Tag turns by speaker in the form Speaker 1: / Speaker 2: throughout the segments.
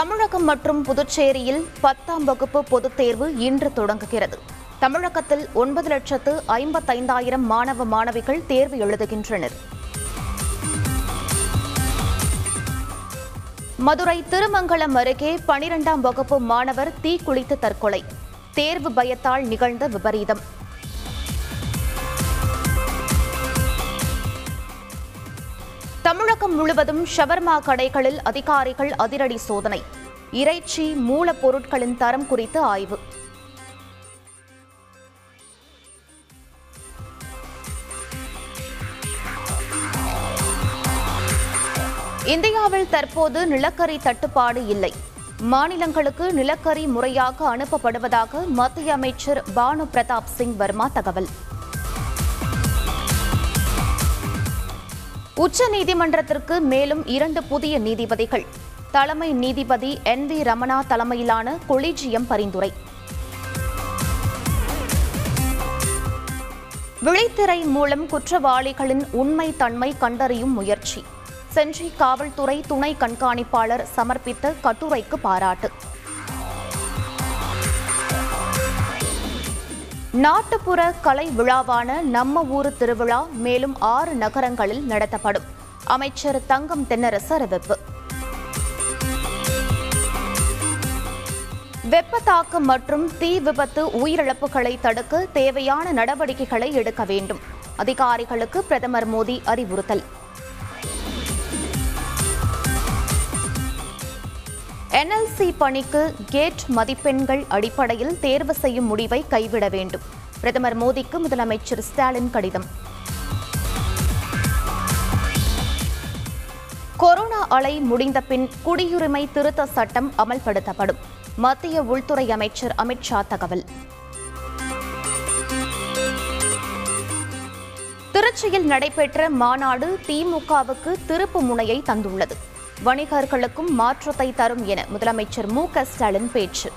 Speaker 1: தமிழகம் மற்றும் புதுச்சேரியில் பத்தாம் வகுப்பு பொதுத் தேர்வு இன்று தொடங்குகிறது. தமிழகத்தில் ஒன்பது லட்சத்து ஐம்பத்தைந்தாயிரம் மாணவ மாணவிகள் தேர்வு எழுதுகின்றனர். மதுரை திருமங்கலம் அருகே பனிரெண்டாம் வகுப்பு மாணவர் தீக்குளித்து தற்கொலை. தேர்வு பயத்தால் நிகழ்ந்த விபரீதம். தமிழகம் முழுவதும் ஷவர்மா கடைகளில் அதிகாரிகள் அதிரடி சோதனை. இறைச்சி மூலப்பொருட்களின் தரம் குறித்து ஆய்வு. இந்தியாவில் தற்போது நிலக்கரி தட்டுப்பாடு இல்லை. மாநிலங்களுக்கு நிலக்கரி முறையாக அனுப்பப்படுவதாக மத்திய அமைச்சர் பானு பிரதாப் சிங் வர்மா தகவல். உச்ச நீதிமன்றத்திற்கு மேலும் இரண்டு புதிய நீதிபதிகள். தலைமை நீதிபதி என் வி ரமணா தலைமையிலான கொலிஜியம் பரிந்துரை. விழித்திரை மூலம் குற்றவாளிகளின் உண்மை தன்மை கண்டறியும் முயற்சி. செஞ்சி காவல்துறை துணை கண்காணிப்பாளர் சமர்ப்பித்த கட்டுரைக்கு பாராட்டு. நாட்டுப்புற கலை விழாவான நம்ம ஊரு திருவிழா மேலும் ஆறு நகரங்களில் நடத்தப்படும். அமைச்சர் தங்கம் தென்னரசு அறிவிப்பு. வெப்பத்தாக்கம் மற்றும் தீ விபத்து உயிரிழப்புகளை தடுக்க தேவையான நடவடிக்கைகளை எடுக்க வேண்டும். அதிகாரிகளுக்கு பிரதமர் மோடி அறிவுறுத்தல். என்எல்சி பணிக்கு கேட் மதிப்பெண்கள் அடிப்படையில் தேர்வு செய்யும் முடிவை கைவிட வேண்டும். பிரதமர் மோடிக்கு முதலமைச்சர் ஸ்டாலின் கடிதம். கொரோனா அலை முடிந்த பின் குடியுரிமை திருத்த சட்டம் அமல்படுத்தப்படும். மத்திய உள்துறை அமைச்சர் அமித்ஷா தகவல். திருச்சியில் நடைபெற்ற மாநாடு திமுகவுக்கு திருப்பு முனையை தந்துள்ளது. வணிகர்களுக்கும் மாற்றத்தை தரும் என முதலமைச்சர் மு க ஸ்டாலின் பேச்சு.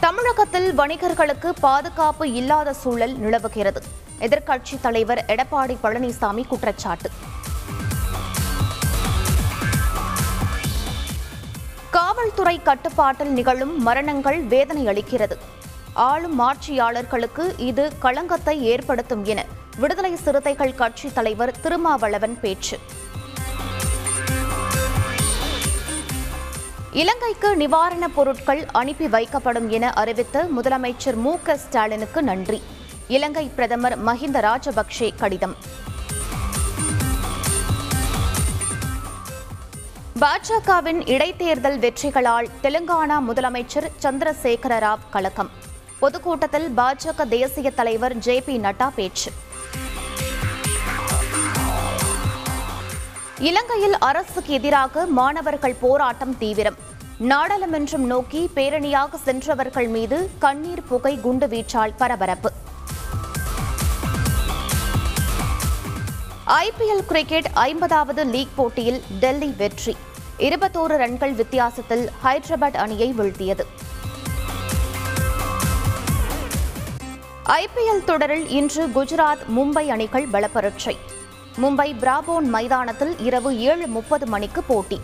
Speaker 1: தமிழகத்தில் வணிகர்களுக்கு பாதுகாப்பு இல்லாத சூழல் நிலவுகிறது. எதிர்க்கட்சித் தலைவர் எடப்பாடி பழனிசாமி குற்றச்சாட்டு. காவல்துறை கட்டுப்பாட்டில் நிகழும் மரணங்கள் வேதனை அளிக்கிறது ஆளும் ஆட்சியாளர்களுக்கு இது களங்கத்தை ஏற்படுத்தும் என விடுதலை சிறுத்தைகள் கட்சி தலைவர் திருமாவளவன் பேச்சு. இலங்கைக்கு நிவாரணப் பொருட்கள் அனுப்பி வைக்கப்படும் என அறிவித்த முதலமைச்சர் மு க ஸ்டாலினுக்கு நன்றி. இலங்கை பிரதமர் மஹிந்த ராஜபக்சே கடிதம். பாஜகவின் இடைத்தேர்தல் வெற்றிகளால் தெலுங்கானா முதலமைச்சர் சந்திரசேகர ராவ் கலக்கம். பொதுக்கூட்டத்தில் பாஜக தேசிய தலைவர் ஜே பி நட்டா பேச்சு. இலங்கையில் அரசுக்கு எதிராக மாணவர்கள் போராட்டம் தீவிரம். நாடாளுமன்றம் நோக்கி பேரணியாக சென்றவர்கள் மீது கண்ணீர் புகை குண்டு வீச்சால் பரபரப்பு. ஐபிஎல் கிரிக்கெட் ஐம்பதாவது லீக் போட்டியில் டெல்லி வெற்றி. இருபத்தோரு ரன்கள் வித்தியாசத்தில் ஹைதராபாத் அணியை வீழ்த்தியது. ஐபிஎல் தொடரில் இன்று குஜராத் மும்பை அணிகள் பலப்பரட்சை. மும்பை பிராபோன் மைதானத்தில் இரவு ஏழு முப்பது மணிக்கு போட்டி.